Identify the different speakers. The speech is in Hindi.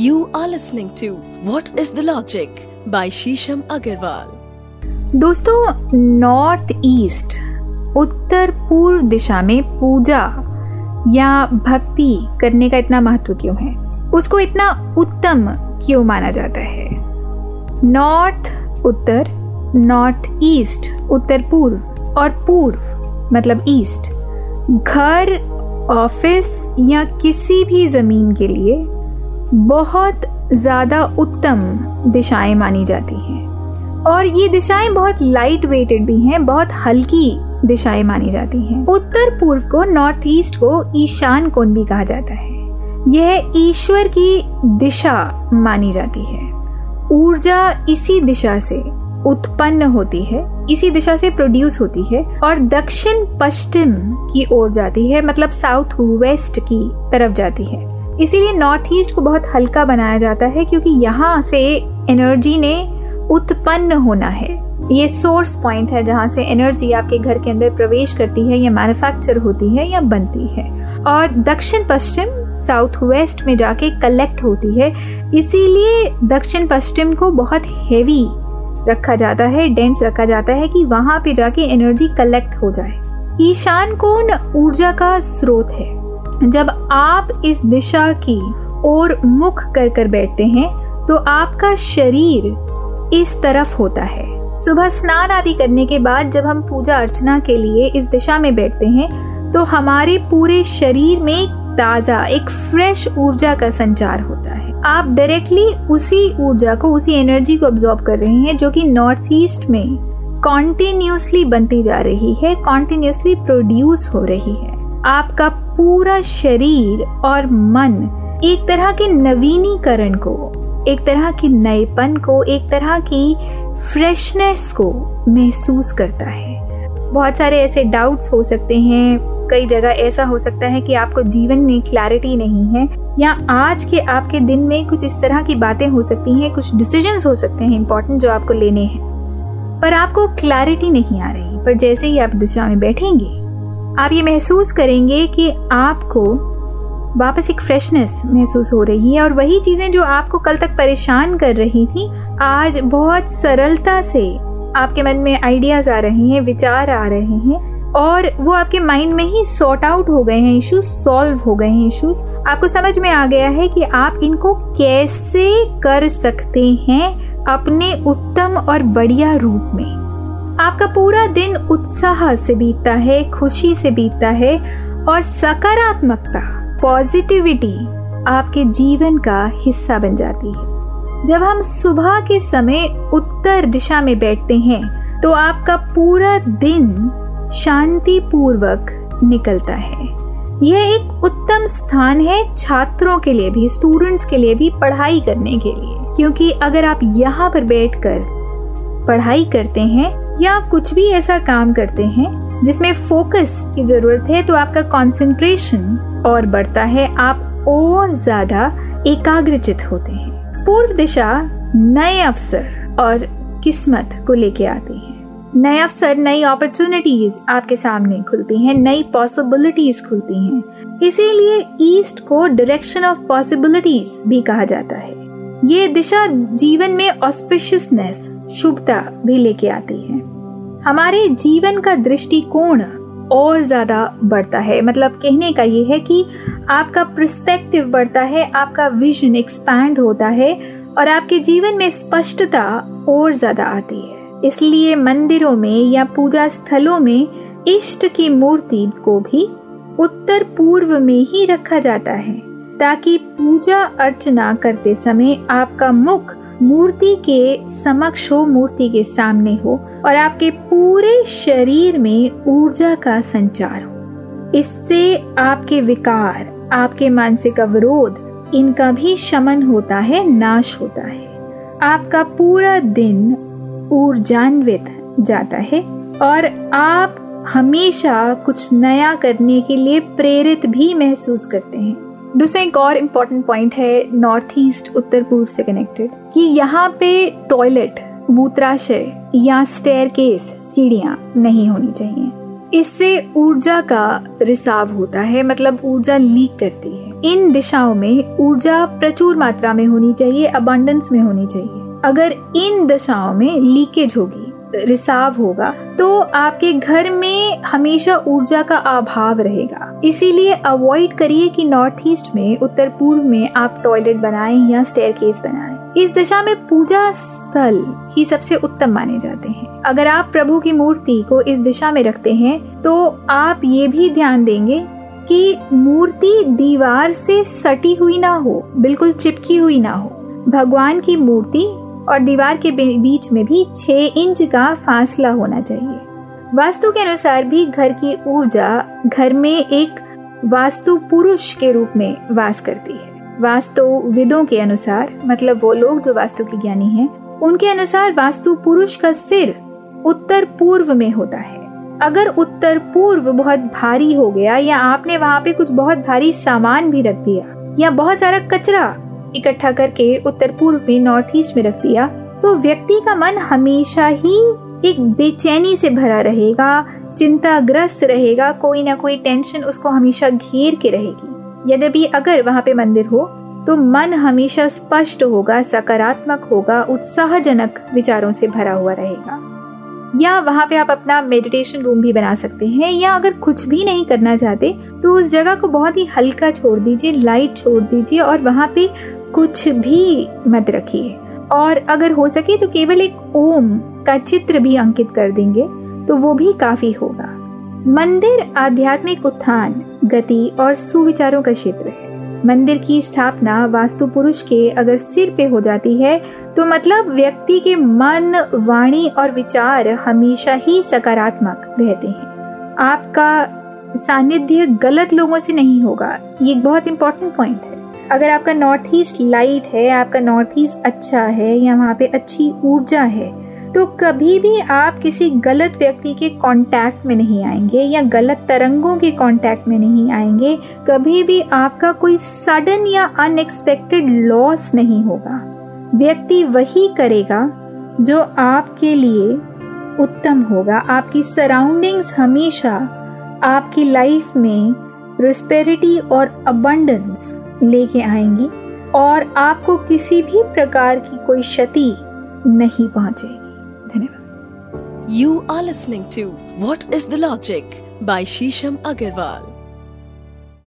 Speaker 1: You are listening to What is the Logic by Shisham Agarwal.
Speaker 2: दोस्तों नॉर्थ ईस्ट उत्तर पूर्व दिशा में पूजा या भक्ति करने का इतना महत्व क्यों है? उसको इतना उत्तम क्यों माना जाता है? नॉर्थ उत्तर नॉर्थ ईस्ट उत्तर पूर्व और पूर्व मतलब ईस्ट घर ऑफ़िस या किसी भी ज़मीन के लिए बहुत ज़्यादा उत्तम दिशाएँ मानी जाती हैं। और ये दिशाएँ बहुत लाइट वेटेड भी हैं, बहुत हल्की दिशाएँ मानी जाती हैं। उत्तर पूर्व को नॉर्थ ईस्ट को, ईशान कोण भी कहा जाता है। यह ईश्वर की दिशा मानी जाती है। ऊर्जा इसी दिशा से उत्पन्न होती है, इसी दिशा से प्रोड्यूस होती है और दक्षिण पश्चिम की ओर जाती है मतलब साउथ वेस्ट की तरफ़ जाती है। इसीलिए नॉर्थ ईस्ट को बहुत हल्का बनाया जाता है क्योंकि यहाँ से एनर्जी ने उत्पन्न होना है। ये सोर्स पॉइंट है जहाँ से एनर्जी आपके घर के अंदर प्रवेश करती है या मैन्युफैक्चर होती है या बनती है। और दक्षिण पश्चिम साउथ वेस्ट में जाके कलेक्ट होती है। इसीलिए दक्षिण पश्चिम को बहुत हेवी रखा जाता है डेंस रखा जाता है कि वहाँ पे जाके एनर्जी कलेक्ट हो जाए। ईशान कोण ऊर्जा का स्रोत है। जब आप इस दिशा की ओर मुख कर कर बैठते हैं तो आपका शरीर इस तरफ़ होता है। सुबह स्नान आदि करने के बाद जब हम पूजा अर्चना के लिए इस दिशा में बैठते हैं तो हमारे पूरे शरीर में एक ताज़ा, एक फ्रेश ऊर्जा का संचार होता है। आप डायरेक्टली उसी ऊर्जा को, उसी एनर्जी को ऑब्जॉर्व कर रहे हैं, जो कि नॉर्थ ईस्ट में कॉन्टिन्यूसली बनती जा रही है कॉन्टिन्यूसली प्रोड्यूस हो रही है। आपका पूरा शरीर और मन एक तरह के नवीनीकरण को, एक तरह के नएपन को, एक तरह की फ्रेशनेस को महसूस करता है। बहुत सारे ऐसे डाउट्स हो सकते हैं। कई जगह ऐसा हो सकता है कि आपको जीवन में क्लैरिटी नहीं है, या आज के आपके दिन में कुछ इस तरह की बातें हो सकती हैं, कुछ डिसीजंस हो सकते हैं इंपॉर्टेंट जो आपको लेने हैं। पर आपको क्लैरिटी नहीं आ रही। पर जैसे ही आप दिशा में बैठेंगे आप ये महसूस करेंगे कि आपको वापस एक फ्रेशनेस महसूस हो रही है और वही चीज़ें जो आपको कल तक परेशान कर रही थी, आज बहुत सरलता से आपके मन में आइडियाज़ आ रहे हैं, विचार आ रहे हैं और वो आपके माइंड में ही सॉर्ट आउट हो गए हैं इश्यूज़ सॉल्व हो गए हैं इश्यूज़ आपको समझ में आ गया है कि आप इनको कैसे कर सकते हैं अपने उत्तम और बढ़िया रूप में। आपका पूरा दिन उत्साह से बीतता है, खुशी से बीतता है और सकारात्मकता पॉजिटिविटी आपके जीवन का हिस्सा बन जाती है। जब हम सुबह के समय उत्तर दिशा में बैठते हैं तो आपका पूरा दिन शांति पूर्वक निकलता है। यह एक उत्तम स्थान है छात्रों के लिए भी स्टूडेंट्स के लिए भी पढ़ाई करने के लिए। क्योंकि अगर आप यहाँ पर बैठकर पढ़ाई करते हैं या कुछ भी ऐसा काम करते हैं जिसमें फोकस की ज़रूरत है तो आपका कंसंट्रेशन और बढ़ता है, आप और ज़्यादा एकाग्रचित होते हैं। पूर्व दिशा नए अवसर और किस्मत को लेके आती है। नए अवसर, नई अपॉर्चुनिटीज़ आपके सामने खुलती हैं, नई पॉसिबिलिटीज खुलती हैं। इसीलिए ईस्ट को डायरेक्शन ऑफ़ पॉसिबिलिटीज भी कहा जाता है। ये दिशा जीवन में ऑस्पिशियसनेस शुभता भी लेके आती है। हमारे जीवन का दृष्टिकोण और ज़्यादा बढ़ता है। मतलब कहने का ये है कि आपका प्रस्पेक्टिव बढ़ता है, आपका विजन एक्सपैंड होता है और आपके जीवन में स्पष्टता और ज़्यादा आती है। इसलिए मंदिरों में या पूजा स्थलों में इष्ट की मूर्ति को भी उत्तर पूर्व में ही रखा जाता है, ताकि पूजा अर्चना करते समय आपका मुख मूर्ति के समक्ष हो, मूर्ति के सामने हो और आपके पूरे शरीर में ऊर्जा का संचार हो। इससे आपके विकार, आपके मानसिक अवरोध, इनका भी शमन होता है, नाश होता है। आपका पूरा दिन ऊर्जान्वित जाता है और आप हमेशा कुछ नया करने के लिए प्रेरित भी महसूस करते हैं। दूसरा एक और इम्पोर्टेंट पॉइंट है नॉर्थ ईस्ट उत्तर पूर्व से कनेक्टेड कि यहाँ पे टॉयलेट मूत्राशय या स्टेयर केस सीढ़ियाँ नहीं होनी चाहिए। इससे ऊर्जा का रिसाव होता है मतलब ऊर्जा लीक करती है। इन दिशाओं में ऊर्जा प्रचुर मात्रा में होनी चाहिए अबांडेंस में होनी चाहिए। अगर इन दशाओं में लीकेज होगी रिसाव होगा तो आपके घर में हमेशा ऊर्जा का अभाव रहेगा। इसीलिए अवॉइड करिए कि नॉर्थ ईस्ट में, उत्तर पूर्व में आप टॉयलेट बनाएँ या स्टेयर केस बनाएँ। इस दिशा में पूजा स्थल ही सबसे उत्तम माने जाते हैं। अगर आप प्रभु की मूर्ति को इस दिशा में रखते हैं तो आप ये भी ध्यान देंगे कि मूर्ति दीवार से सटी हुई ना हो, बिल्कुल चिपकी हुई ना हो। भगवान की मूर्ति और दीवार के बीच में भी छह इंच का फासला होना चाहिए। वास्तु के अनुसार भी घर की ऊर्जा घर में एक वास्तु पुरुष के रूप में वास करती है। वास्तु विदों के अनुसार मतलब वो लोग जो वास्तु के ज्ञानी हैं, उनके अनुसार वास्तु पुरुष का सिर उत्तर पूर्व में होता है। अगर उत्तर पूर्व बहुत भारी हो गया या आपने वहाँ पे कुछ बहुत भारी सामान भी रख दिया या बहुत सारा कचरा इकट्ठा करके उत्तर पूर्व में नॉर्थ ईस्ट में रख दिया तो व्यक्ति का मन हमेशा ही एक बेचैनी से भरा रहेगा, चिंताग्रस्त रहेगा, कोई ना कोई टेंशन उसको हमेशा घेर के रहेगी। यद्यपि अगर वहाँ पे मंदिर हो तो मन हमेशा स्पष्ट होगा, सकारात्मक होगा, उत्साहजनक विचारों से भरा हुआ रहेगा। या वहाँ पे आप अपना मेडिटेशन रूम भी बना सकते हैं, या अगर कुछ भी नहीं करना चाहते तो उस जगह को बहुत ही हल्का छोड़ दीजिए लाइट छोड़ दीजिए, और वहाँ पे कुछ भी मत रखिए। और अगर हो सके तो केवल एक ओम का चित्र भी अंकित कर देंगे तो वो भी काफ़ी होगा। मंदिर आध्यात्मिक उत्थान, गति और सुविचारों का क्षेत्र है। मंदिर की स्थापना वास्तु पुरुष के अगर सिर पे हो जाती है तो मतलब व्यक्ति के मन, वाणी और विचार हमेशा ही सकारात्मक रहते हैं। आपका सानिध्य गलत लोगों से नहीं होगा, ये एक बहुत इंपॉर्टेंट पॉइंट है। अगर आपका नॉर्थ ईस्ट लाइट है, आपका नॉर्थ ईस्ट अच्छा है, या वहाँ पे अच्छी ऊर्जा है तो कभी भी आप किसी गलत व्यक्ति के कांटेक्ट में नहीं आएँगे या गलत तरंगों के कांटेक्ट में नहीं आएँगे, कभी भी आपका कोई सडन या अनएक्सपेक्टेड लॉस नहीं होगा। व्यक्ति वही करेगा जो आपके लिए उत्तम होगा। आपकी सराउंडिंग्स हमेशा आपकी लाइफ में प्रोस्पेरिटी और अबंडेंस लेके आएँगी और आपको किसी भी प्रकार की कोई क्षति नहीं पहुंचेगी।
Speaker 1: धन्यवाद। You are listening to what is the logic by Shisham Agarwal